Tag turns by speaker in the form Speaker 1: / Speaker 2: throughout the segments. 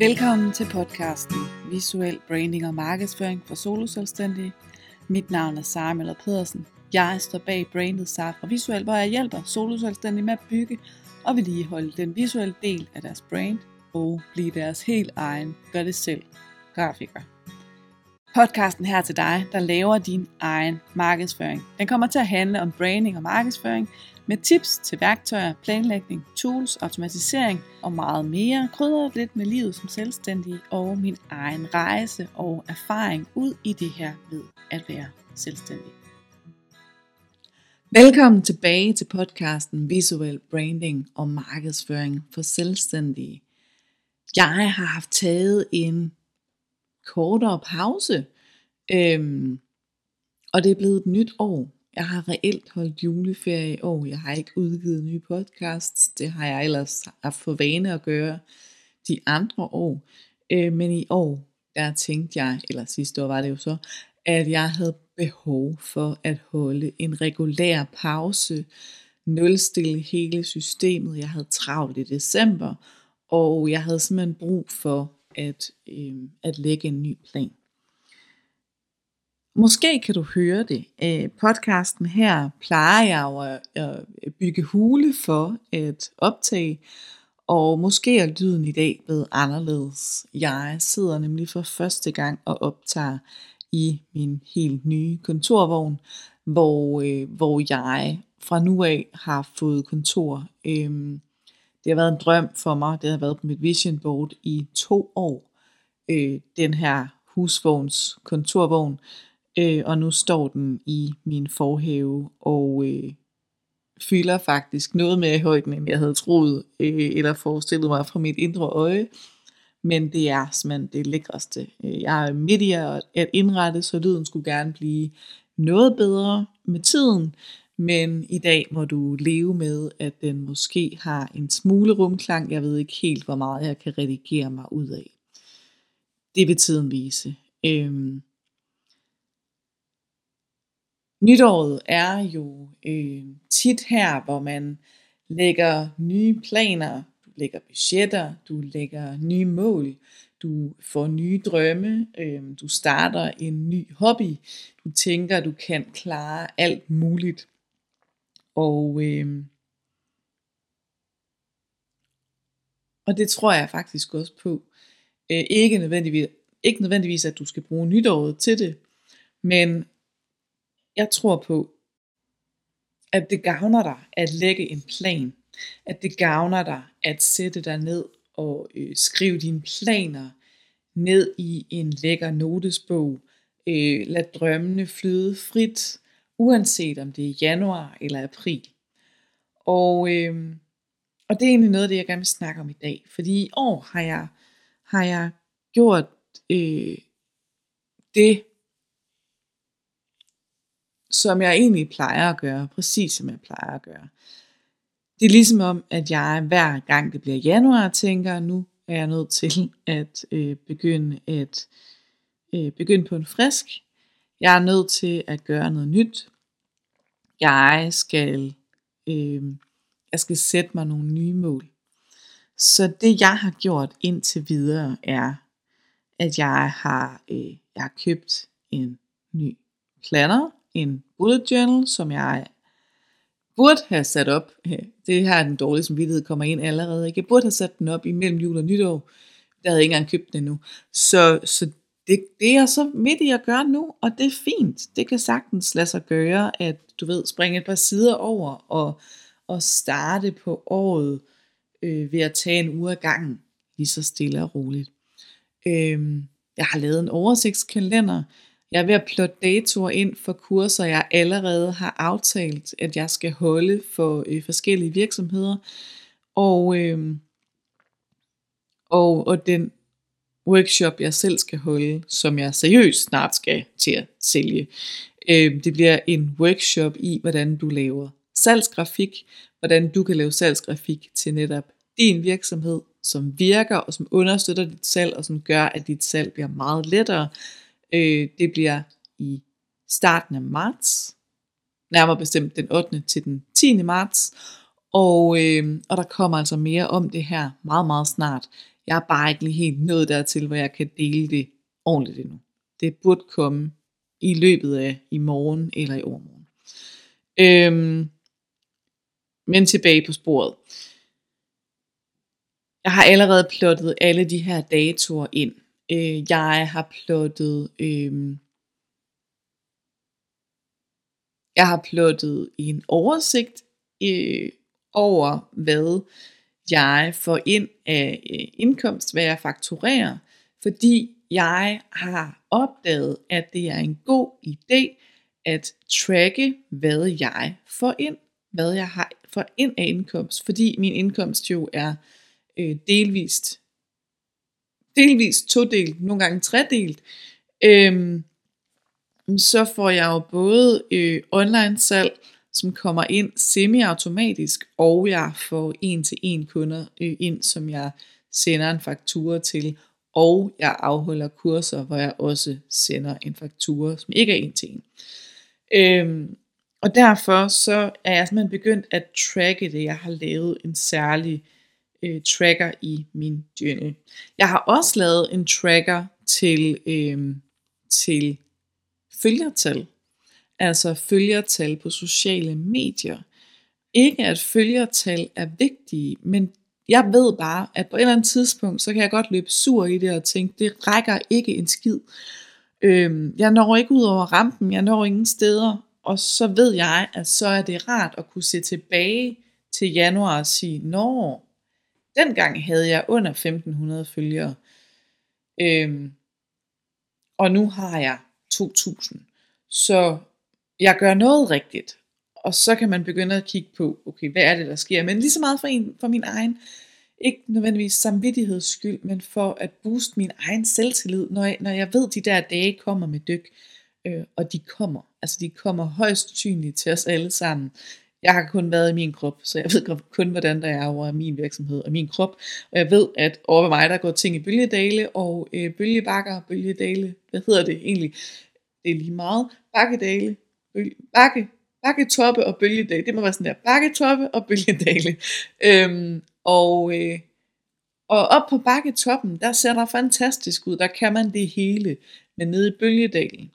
Speaker 1: Velkommen til podcasten Visuel Branding og Markedsføring for soloselvstændige. Mit navn er Sara Møller Pedersen. Jeg står bag brandet Safra Visuel, hvor jeg hjælper soloselvstændige med at bygge og vedligeholde den visuelle del af deres brand og blive deres helt egen gør det selv grafiker. Podcasten her til dig, der laver din egen markedsføring. Den kommer til at handle om branding og markedsføring med tips til værktøjer, planlægning, tools, automatisering og meget mere. Krydder lidt med livet som selvstændig og min egen rejse og erfaring ud i det her ved at være selvstændig. Velkommen tilbage til podcasten Visuel Branding og Markedsføring for Selvstændige. Jeg har haft taget en kortere pause, øhm, og det er blevet et nyt år. Jeg har reelt holdt juleferie i år. Jeg har ikke udgivet nye podcasts. Det har jeg ellers haft for vane at gøre de andre år. Øh, men i år, der tænkte jeg, eller sidste år var det jo så, at jeg havde behov for at holde en regulær pause, nulstille hele systemet. Jeg havde travlt i december, og jeg havde simpelthen brug for at, øh, at lægge en ny plan. Måske kan du høre det. Øh, podcasten her plejer jeg jo at, at bygge hule for at optage, og måske er lyden i dag blevet anderledes. Jeg sidder nemlig for første gang og optager i min helt nye kontorvogn, hvor, øh, hvor jeg fra nu af har fået kontor. Øh, det har været en drøm for mig. Det har været på mit vision board i to år. Øh, den her husvogns kontorvogn. Øh, og nu står den i min forhave og øh, fylder faktisk noget mere i højden, end jeg havde troet øh, eller forestillet mig fra mit indre øje. Men det er simpelthen det lækreste. Øh, jeg er midt i at indrette, så lyden skulle gerne blive noget bedre med tiden. Men i dag må du leve med, at den måske har en smule rumklang. Jeg ved ikke helt, hvor meget jeg kan redigere mig ud af. Det vil tiden vise. Øhm. Nytåret er jo øh, tit her, hvor man lægger nye planer, du lægger budgetter, du lægger nye mål, du får nye drømme, øh, du starter en ny hobby, du tænker, du kan klare alt muligt. Og, øh, og det tror jeg faktisk også på. Øh, ikke, nødvendigvis, ikke nødvendigvis, at du skal bruge nytåret til det, men jeg tror på, at det gavner dig at lægge en plan. At det gavner dig at sætte dig ned og øh, skrive dine planer ned i en lækker notesbog. Øh, lad drømmene flyde frit uanset om det er januar eller april. Og, øh, og det er egentlig noget af det, jeg gerne vil snakke om i dag. Fordi i år har jeg, har jeg gjort øh, det, som jeg egentlig plejer at gøre, præcis som jeg plejer at gøre. Det er ligesom om, at jeg hver gang det bliver januar, tænker, nu er jeg nødt til at øh, begynde at øh, begynde på en frisk. Jeg er nødt til at gøre noget nyt. Jeg skal, øh, jeg skal sætte mig nogle nye mål. Så det jeg har gjort indtil videre er, at jeg har, øh, jeg har købt en ny planner, en bullet journal, som jeg burde have sat op. Det her er den dårlige samvittighed kommer ind allerede. Jeg burde have sat den op imellem jul og nytår. Jeg havde ikke engang købt den endnu. Så, så det, det er så midt i at gøre nu, og det er fint. Det kan sagtens lade sig gøre, at du ved, springe et par sider over og, og starte på året øh, ved at tage en uge ad gangen, lige så stille og roligt. Øh, jeg har lavet en oversigtskalender. Jeg er ved at plotte datoer ind for kurser, jeg allerede har aftalt, at jeg skal holde for øh, forskellige virksomheder. Og, øh, og, og den workshop, jeg selv skal holde, som jeg seriøst snart skal til at sælge. Øh, det bliver en workshop i, hvordan du laver salgsgrafik, hvordan du kan lave salgsgrafik til netop din virksomhed, som virker og som understøtter dit salg, og som gør, at dit salg bliver meget lettere. Øh, det bliver i starten af marts, nærmere bestemt den 8. til den 10. marts, Og, øh, og der kommer altså mere om det her meget, meget snart. Jeg er bare ikke helt nået dertil, hvor jeg kan dele det ordentligt endnu. Det burde komme i løbet af i morgen eller i overmorgen. Øhm, men tilbage på sporet. Jeg har allerede plottet alle de her datoer ind. Øh, jeg har plottet øh, jeg har plottet en oversigt øh, over, hvad jeg får ind af indkomst, hvad jeg fakturerer, fordi jeg har opdaget, at det er en god idé at tracke, hvad jeg får ind, hvad jeg har får ind af indkomst, fordi min indkomst jo er øh, delvist, delvist todelt, nogle gange tredelt, øhm, så får jeg jo både øh, online salg, som kommer ind semi-automatisk, og jeg får en-til-en kunder ind, som jeg sender en faktura til, og jeg afholder kurser, hvor jeg også sender en faktura, som ikke er en til en. Øhm, og derfor så er jeg simpelthen begyndt at tracke det. Jeg har lavet en særlig øh, tracker i min journal. Jeg har også lavet en tracker til, øh, til følgertal. Altså følgertal på sociale medier. Ikke at følgertal er vigtige, men jeg ved bare, at på et eller andet tidspunkt, så kan jeg godt løbe sur i det og tænke, det rækker ikke en skid. Øhm, jeg når ikke ud over rampen, jeg når ingen steder, og så ved jeg, at så er det rart at kunne se tilbage til januar og sige, når dengang havde jeg under 1500 følgere, øhm, og nu har jeg 2000. Så jeg gør noget rigtigt. Og så kan man begynde at kigge på, okay, hvad er det, der sker? Men lige så meget for, en, for min egen, ikke nødvendigvis samvittigheds skyld, men for at booste min egen selvtillid, når jeg, når jeg ved, at de der dage kommer med dyk. Øh, og de kommer. Altså de kommer højst tydeligt til os alle sammen. Jeg har kun været i min krop, så jeg ved kun, hvordan der er over min virksomhed og min krop. Og jeg ved, at over ved mig, der går ting i bølgedale og øh, bølgebakker, bølgedale, hvad hedder det egentlig? Det er lige meget. Bakkedale, bølge, bakke, bakketoppe og bølgedale. Det må være sådan der, bakketoppe og bølgedale. Øhm, og, øh, og op på bakketoppen, der ser der fantastisk ud. Der kan man det hele. Men nede i bølgedalen,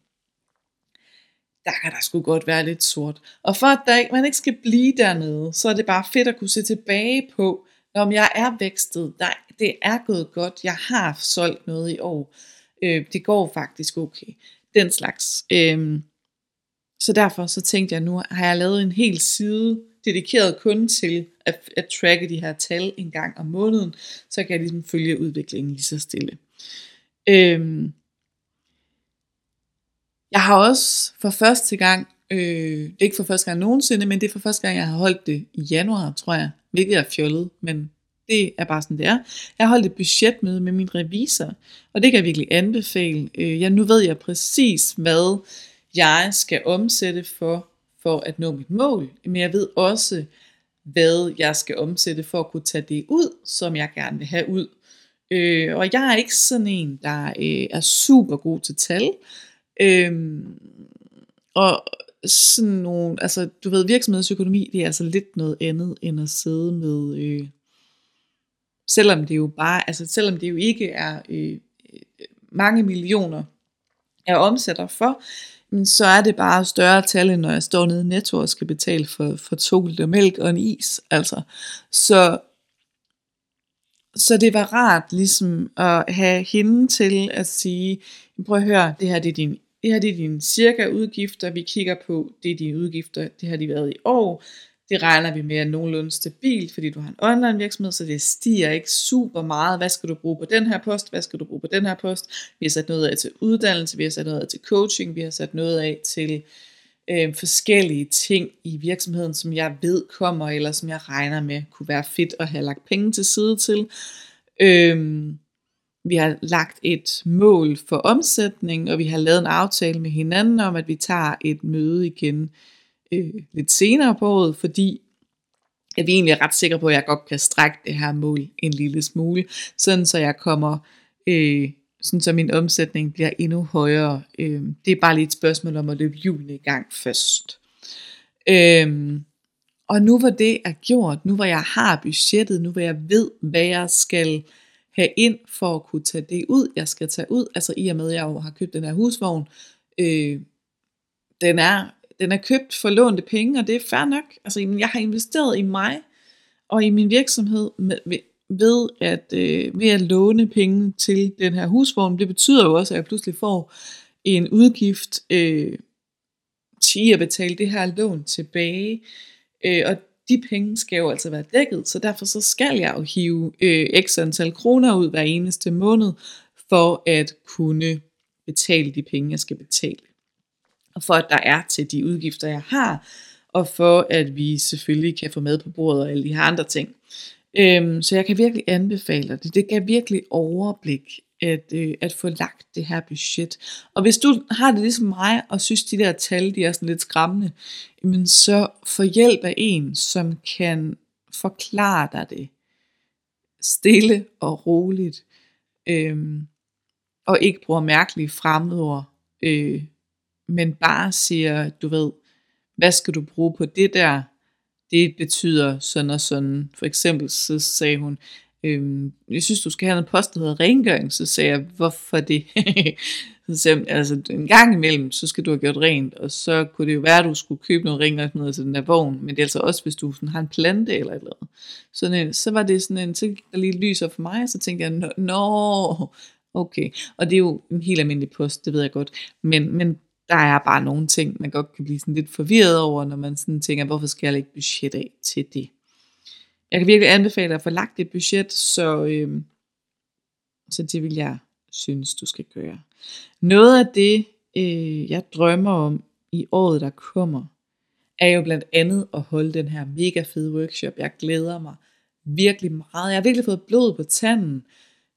Speaker 1: der kan der sgu godt være lidt sort. Og for at der ikke, man ikke skal blive dernede, så er det bare fedt at kunne se tilbage på, når jeg er vækstet, der, det er gået godt, jeg har solgt noget i år, øh, det går faktisk okay, den slags. Øh, så derfor så tænkte jeg, nu har jeg lavet en hel side, dedikeret kun til at, at tracke de her tal en gang om måneden, så kan jeg ligesom følge udviklingen lige så stille. Øhm, jeg har også for første gang, øh, det er ikke for første gang nogensinde, men det er for første gang, jeg har holdt det i januar, tror jeg. Hvilket er fjollet, men det er bare sådan, det er. Jeg har holdt et budgetmøde med min revisor, og det kan jeg virkelig anbefale. Øh, ja, nu ved jeg præcis, hvad jeg skal omsætte for, for at nå mit mål, men jeg ved også, hvad jeg skal omsætte for at kunne tage det ud, som jeg gerne vil have ud. Øh, og jeg er ikke sådan en, der øh, er super god til tal, Øh, og sådan nogle, altså du ved, virksomhedsøkonomi, det er altså lidt noget andet, end at sidde med, øh, selvom det jo bare, altså selvom det jo ikke er øh, øh mange millioner, jeg omsætter for, men så er det bare større tal, end når jeg står nede i Netto og skal betale for, for to liter mælk og en is. Altså. Så, så det var rart ligesom at have hende til at sige, prøv at høre, det her det er din det her det er dine cirka udgifter, vi kigger på, det er dine udgifter, det har de været i år, det regner vi med er nogenlunde stabilt, fordi du har en online virksomhed, så det stiger ikke super meget. Hvad skal du bruge på den her post? Hvad skal du bruge på den her post? Vi har sat noget af til uddannelse, vi har sat noget af til coaching, vi har sat noget af til øh, forskellige ting i virksomheden, som jeg ved kommer, eller som jeg regner med kunne være fedt at have lagt penge til side til. Øh, vi har lagt et mål for omsætning, og vi har lavet en aftale med hinanden om, at vi tager et møde igen øh, lidt senere på året, fordi at vi egentlig er ret sikre på, at jeg godt kan strække det her mål en lille smule, sådan så jeg kommer, øh, sådan så min omsætning bliver endnu højere. Øh, det er bare lige et spørgsmål om at løbe julen i gang først. Øh, Og nu hvor det er gjort, nu hvor jeg har budgettet, nu hvor jeg ved, hvad jeg skal have ind for at kunne tage det ud, jeg skal tage ud, altså i og med, at jeg jo har købt den her husvogn, øh, den, er, den er købt for lånte penge, og det er fair nok. Altså, jeg har investeret i mig og i min virksomhed med, ved, ved, at, øh, ved at låne penge til den her husvogn. Det betyder jo også, at jeg pludselig får en udgift øh, til at betale det her lån tilbage. Øh, og de penge skal jo altså være dækket, så derfor så skal jeg jo hive øh, x antal kroner ud hver eneste måned, for at kunne betale de penge, jeg skal betale. Og for at der er til de udgifter, jeg har, og for at vi selvfølgelig kan få med på bordet og alle de her andre ting. Øhm, så jeg kan virkelig anbefale dig det. Det kan virkelig overblik at, øh, at få lagt det her budget. Og hvis du har det ligesom mig, og synes de der tal, de er sådan lidt skræmmende, men så få hjælp af en, som kan forklare dig det stille og roligt, øhm, og ikke bruger mærkelige fremmedord, øh, men bare siger, du ved, hvad skal du bruge på det der, det betyder sådan og sådan. For eksempel så sagde hun, øhm, jeg synes du skal have noget post, der hedder rengøring. Så sagde jeg, hvorfor det? så sagde hun, altså en gang imellem, så skal du have gjort rent, og så kunne det jo være, at du skulle købe noget rengøringsmiddel til den der vogn, men det er altså også, hvis du sådan har en plante eller et eller andet. Sådan en, så var det sådan en, så der lige lyser for mig, og så tænkte jeg, nå, okay. Og det er jo en helt almindelig post, det ved jeg godt, men, men der er bare nogle ting, man godt kan blive sådan lidt forvirret over, når man sådan tænker, hvorfor skal jeg lægge budget af til det? Jeg kan virkelig anbefale dig at få lagt et budget, så, øh, så det vil jeg synes, du skal gøre. Noget af det, øh, jeg drømmer om i året, der kommer, er jo blandt andet at holde den her mega fede workshop. Jeg glæder mig virkelig meget. Jeg har virkelig fået blod på tanden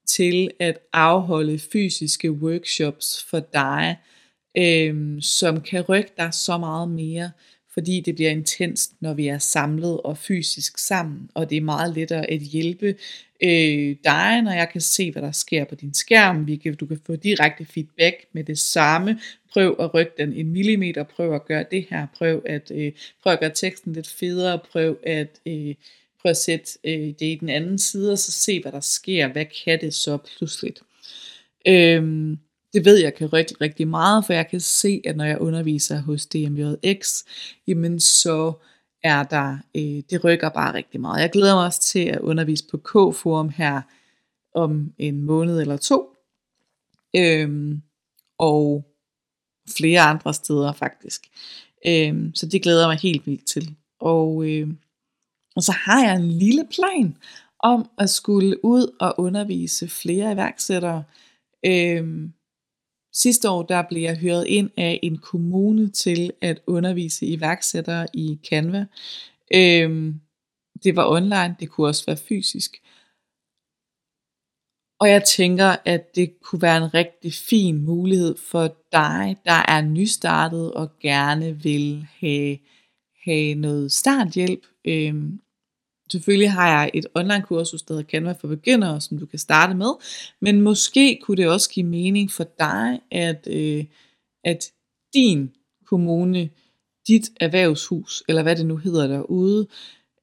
Speaker 1: til at afholde fysiske workshops for dig, øh, som kan rykke dig så meget mere, fordi det bliver intenst, når vi er samlet og fysisk sammen, og det er meget lettere at hjælpe øh, dig, når jeg kan se, hvad der sker på din skærm. Vi kan, du kan få direkte feedback med det samme. Prøv at rykke den en millimeter, prøv at gøre det her, prøv at, øh, prøv at gøre teksten lidt federe, prøv at, øh, prøv at sætte øh, det i den anden side, og så se, hvad der sker. Hvad kan det så pludseligt? Øhm, det ved jeg kan rykke rigtig meget, for jeg kan se, at når jeg underviser hos DMJX, jamen så er der, øh, det rykker bare rigtig meget. Jeg glæder mig også til at undervise på K-forum her om en måned eller to. Øhm, og flere andre steder faktisk. Øhm, så det glæder mig helt vildt til. Og, øh, og så har jeg en lille plan om at skulle ud og undervise flere iværksættere. Øhm, Sidste år der blev jeg hyret ind af en kommune til at undervise iværksættere i Canva. Øhm, det var online, det kunne også være fysisk. Og jeg tænker, at det kunne være en rigtig fin mulighed for dig, der er nystartet og gerne vil have, have noget starthjælp. Øhm, Selvfølgelig har jeg et online kursus, der hedder Canva for begyndere, som du kan starte med, men måske kunne det også give mening for dig, at, øh, at din kommune, dit erhvervshus, eller hvad det nu hedder derude,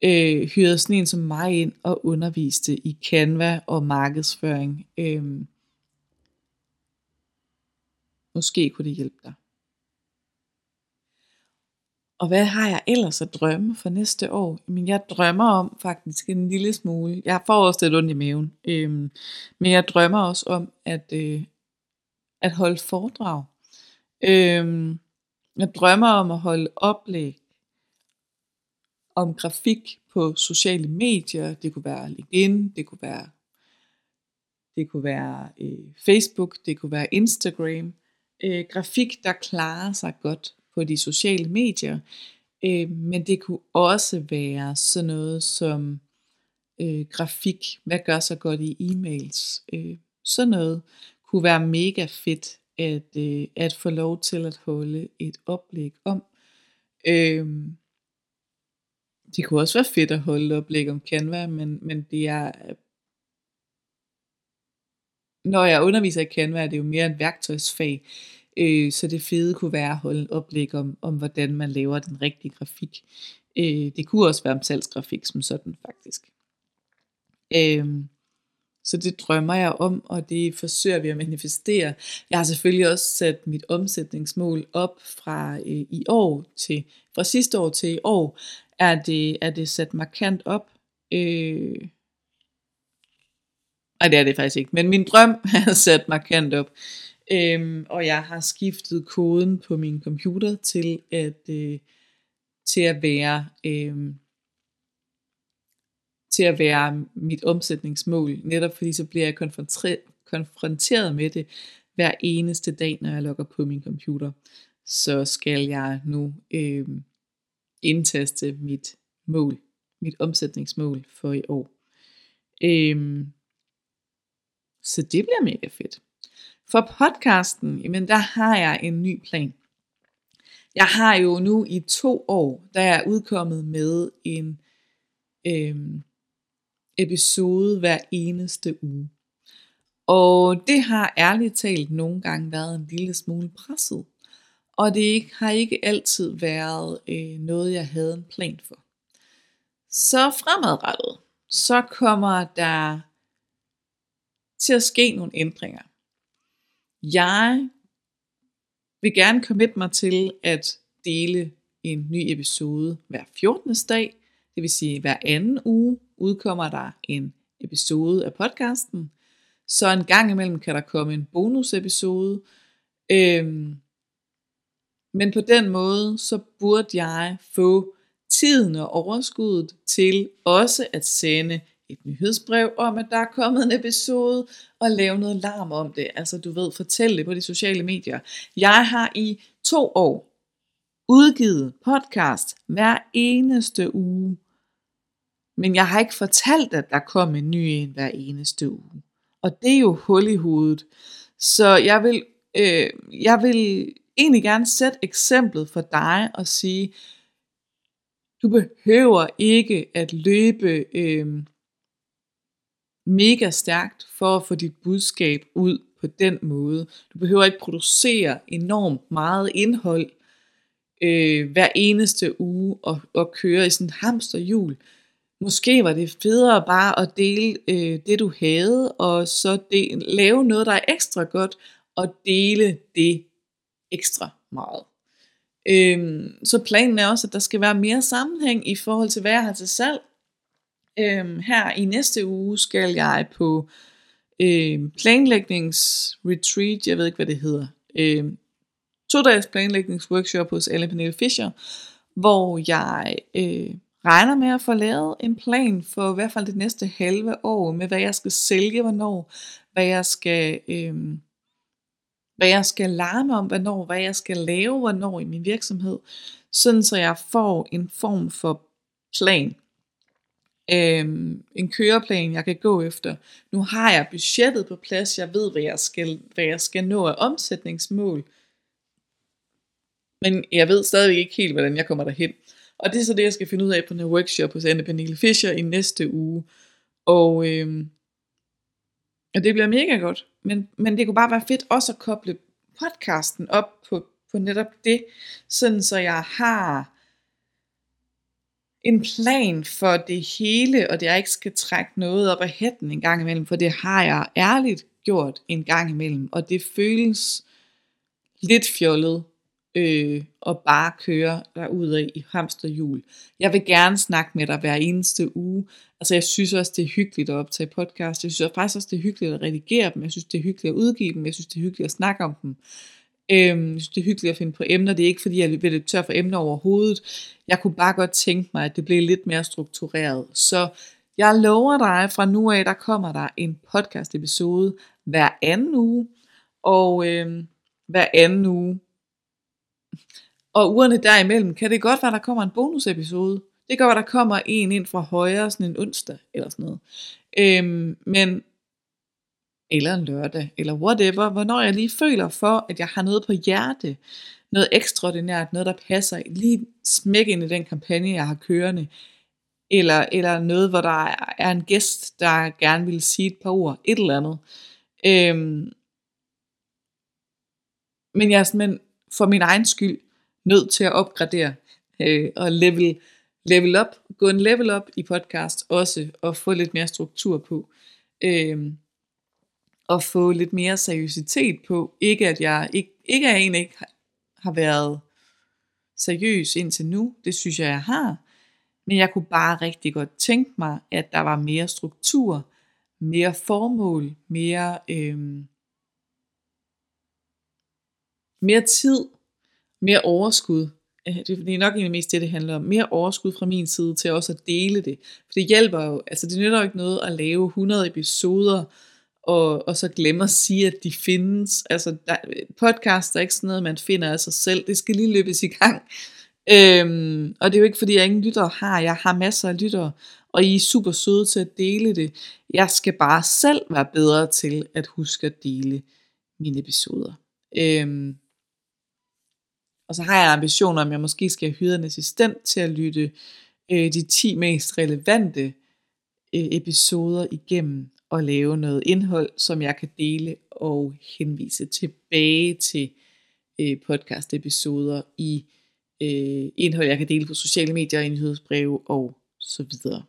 Speaker 1: øh, hyrede sådan en som mig ind og underviste i Canva og markedsføring. Øh, måske kunne det hjælpe dig. Og hvad har jeg ellers at drømme for næste år? Men jeg drømmer om faktisk en lille smule. Jeg får også lidt ondt i maven. Øhm, men jeg drømmer også om at, øh, at holde foredrag. Øhm, jeg drømmer om at holde oplæg om grafik på sociale medier. Det kunne være LinkedIn, det kunne være, det kunne være øh, Facebook, det kunne være Instagram. Øh, grafik, der klarer sig godt på de sociale medier. Øh, men det kunne også være sådan noget som øh, grafik. Hvad gør så godt i e-mails? Øh, sådan noget kunne være mega fedt at, øh, at få lov til at holde et oplæg om. Øh, det kunne også være fedt at holde et oplæg om Canva, men, men det er når jeg underviser i Canva, er det jo mere et værktøjsfag. Øh, så det fede kunne være at holde oplæg om, om, hvordan man laver den rigtige grafik. Øh, det kunne også være om salgsgrafik som sådan faktisk. Øh, så det drømmer jeg om, og det forsøger vi at manifestere. Jeg har selvfølgelig også sat mit omsætningsmål op fra øh, i år til, fra sidste år til i år, er det, er det sat markant op. Øh, nej, det er det faktisk ikke, men min drøm er sat markant op. Øhm, og jeg har skiftet koden på min computer til at øh, til at være øh, til at være mit omsætningsmål, netop fordi så bliver jeg konfronteret konfronteret med det hver eneste dag, når jeg logger på min computer. Så skal jeg nu øh, indtaste mit mål, mit omsætningsmål for i år. Øh, så det bliver mega fedt. For podcasten, jamen der har jeg en ny plan. Jeg har jo nu i to år, der er udkommet med en øhm, episode hver eneste uge. Og det har ærligt talt nogle gange været en lille smule presset. Og det har ikke altid været øh, noget, jeg havde en plan for. Så fremadrettet, så kommer der til at ske nogle ændringer. Jeg vil gerne commit mig til at dele en ny episode hver 14. dag, det vil sige hver anden uge udkommer der en episode af podcasten. Så en gang imellem kan der komme en bonusepisode. Øhm, men på den måde, så burde jeg få tiden og overskuddet til også at sende et nyhedsbrev om, at der er kommet en episode, og lave noget larm om det. Altså du ved, fortælle det på de sociale medier. Jeg har i to år udgivet podcast hver eneste uge. Men jeg har ikke fortalt, at der kom en ny en hver eneste uge. Og det er jo hul i hovedet. Så jeg vil, øh, jeg vil egentlig gerne sætte eksemplet for dig og sige, du behøver ikke at løbe øh, mega stærkt for at få dit budskab ud på den måde. Du behøver ikke producere enormt meget indhold øh, hver eneste uge og, og køre i sådan et hamsterhjul. Måske var det federe bare at dele øh, det du havde, og så del, lave noget, der er ekstra godt, og dele det ekstra meget. Øhm, så planen er også, at der skal være mere sammenhæng i forhold til, hvad jeg har til salg, Øhm, her i næste uge skal jeg på øh, planlægningsretreat, jeg ved ikke hvad det hedder, øh, to dages planlægningsworkshop hos Ellen Pernille Fischer, hvor jeg øh, regner med at få lavet en plan for i hvert fald det næste halve år, med hvad jeg skal sælge hvornår, hvad jeg skal, øh, hvad jeg skal larme om hvornår, hvad jeg skal lave hvornår i min virksomhed, sådan så jeg får en form for plan øhm, en køreplan, jeg kan gå efter. Nu har jeg budgettet på plads, jeg ved, hvad jeg skal, hvad jeg skal nå af omsætningsmål. Men jeg ved stadig ikke helt, hvordan jeg kommer derhen. Og det er så det, jeg skal finde ud af på den her workshop hos Anne Pernille Fischer i næste uge. Og, øhm, og det bliver mega godt. Men, men det kunne bare være fedt også at koble podcasten op på, på netop det, sådan så jeg har en plan for det hele, og det jeg ikke skal trække noget op af hætten en gang imellem, for det har jeg ærligt gjort en gang imellem, og det føles lidt fjollet øh, at bare køre der ud i hamsterhjul. Jeg vil gerne snakke med dig hver eneste uge. Altså jeg synes også, det er hyggeligt at optage podcast. Jeg synes faktisk også, det er hyggeligt at redigere dem. Jeg synes, det er hyggeligt at udgive dem. Jeg synes, det er hyggeligt at snakke om dem. Øhm, jeg synes, det er hyggeligt at finde på emner. Det er ikke, fordi jeg vil løbe tør for emner overhovedet. Jeg kunne bare godt tænke mig, at det blev lidt mere struktureret. Så jeg lover dig, fra nu af, der kommer der en podcast episode hver anden uge. Og øhm, hver anden uge. Og ugerne derimellem, kan det godt være, der kommer en bonusepisode. Det kan godt være, der kommer en ind fra højre, sådan en onsdag, eller sådan noget. Øhm, men eller en lørdag, eller whatever, hvornår jeg lige føler for, at jeg har noget på hjerte, noget ekstraordinært, noget der passer lige smæk ind i den kampagne, jeg har kørende, eller, eller noget, hvor der er en gæst, der gerne vil sige et par ord, et eller andet. Øhm, men jeg er simpelthen for min egen skyld nødt til at opgradere øh, og level, level up, gå en level up i podcast også, og få lidt mere struktur på. Øhm, at få lidt mere seriøsitet på. Ikke at jeg ikke, ikke at jeg egentlig ikke har været seriøs indtil nu, det synes jeg, jeg har. Men jeg kunne bare rigtig godt tænke mig, at der var mere struktur, mere formål, mere, øhm, mere tid, mere overskud. Det er nok egentlig mest det, det handler om. Mere overskud fra min side til også at dele det. For det hjælper jo, altså det nytter jo ikke noget at lave 100 episoder, og, og så glemme at sige, at de findes. Altså der, podcast er ikke sådan noget, man finder af sig selv. Det skal lige løbes i gang. Øhm, og det er jo ikke fordi, jeg ingen lyttere har. Jeg har masser af lyttere, og I er super søde til at dele det. Jeg skal bare selv være bedre til at huske at dele mine episoder. Øhm, og så har jeg ambitioner om, at jeg måske skal hyre en assistent til at lytte øh, de 10 mest relevante øh, episoder igennem og lave noget indhold, som jeg kan dele og henvise tilbage til øh, podcast episoder i øh, indhold, jeg kan dele på sociale medier, indholdsbreve og så videre.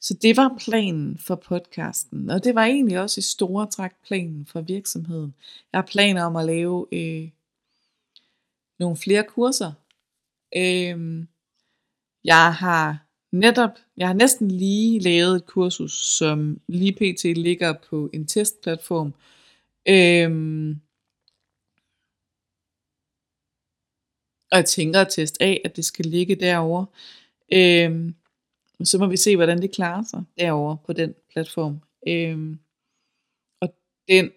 Speaker 1: Så det var planen for podcasten, og det var egentlig også i store træk planen for virksomheden. Jeg har planer om at lave øh, nogle flere kurser. Øh, jeg har netop, jeg har næsten lige lavet et kursus, som lige pt. ligger på en testplatform. Øhm, og jeg tænker at teste af, at det skal ligge derovre. Øhm, så må vi se, hvordan det klarer sig derovre på den platform. Øhm, og den,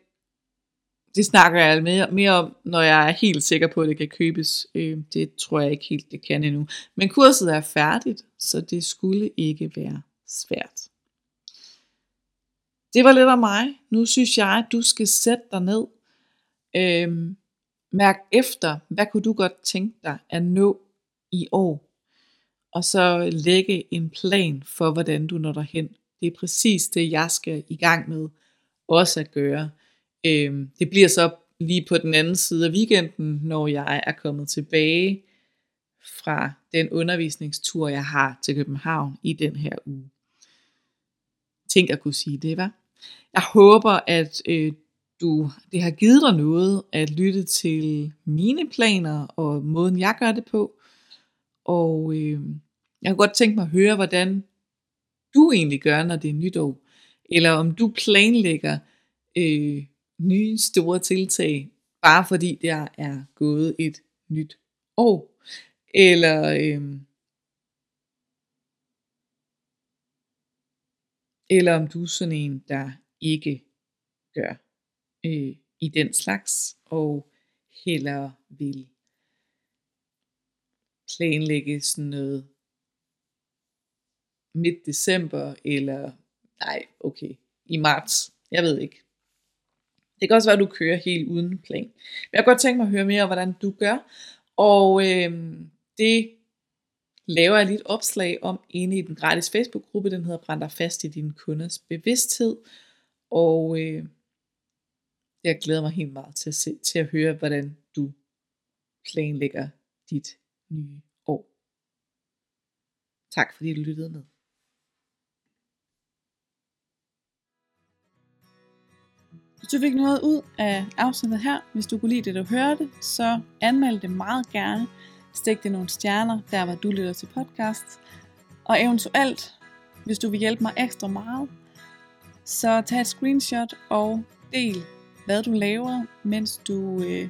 Speaker 1: det snakker jeg mere, mere om, når jeg er helt sikker på, at det kan købes. Øhm, det tror jeg ikke helt, det kan endnu. Men kurset er færdigt, så det skulle ikke være svært. Det var lidt om mig. Nu synes jeg, at du skal sætte dig ned. Øhm, mærk efter, hvad kunne du godt tænke dig at nå i år og så lægge en plan for, hvordan du når derhen. Det er præcis det, jeg skal i gang med også at gøre. Øhm, det bliver så lige på den anden side af weekenden, når jeg er kommet tilbage fra den undervisningstur, jeg har til København i den her uge. Tænk at kunne sige det, var. Jeg håber, at øh, du, det har givet dig noget at lytte til mine planer og måden, jeg gør det på. Og øh, jeg kunne godt tænke mig at høre, hvordan du egentlig gør, når det er nytår. Eller om du planlægger øh, nye store tiltag, bare fordi der er gået et nyt år. Eller øh, eller om du er sådan en, der ikke gør øh, i den slags, og heller vil planlægge sådan noget midt december, eller nej, okay, i marts. Jeg ved ikke. Det kan også være, at du kører helt uden plan. Men jeg kan godt tænke mig at høre mere om, hvordan du gør. Og øh, det laver jeg lige et opslag om inde i den gratis Facebook-gruppe. Den hedder Brænd dig fast i din kunders bevidsthed. Og øh, jeg glæder mig helt meget til at, se, til at høre, hvordan du planlægger dit nye år. Tak fordi du lyttede med. Hvis du fik noget ud af afsnittet her, hvis du kunne lide det, du hørte, så anmeld det meget gerne. Stik det nogle stjerner, der hvor du lytter til podcast. Og eventuelt, hvis du vil hjælpe mig ekstra meget, så tag et screenshot og del, hvad du laver, mens du øh,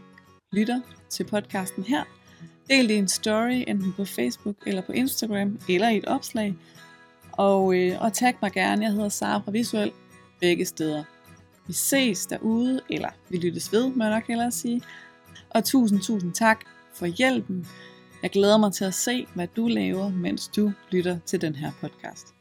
Speaker 1: lytter til podcasten her. Del det i en story, enten på Facebook eller på Instagram, eller i et opslag. Og, øh, og tag mig gerne, jeg hedder Sara fra Visuel, begge steder. Vi ses derude, eller vi lyttes ved, må jeg nok hellere sige. Og tusind, tusind tak for hjælpen. Jeg glæder mig til at se, hvad du laver, mens du lytter til den her podcast.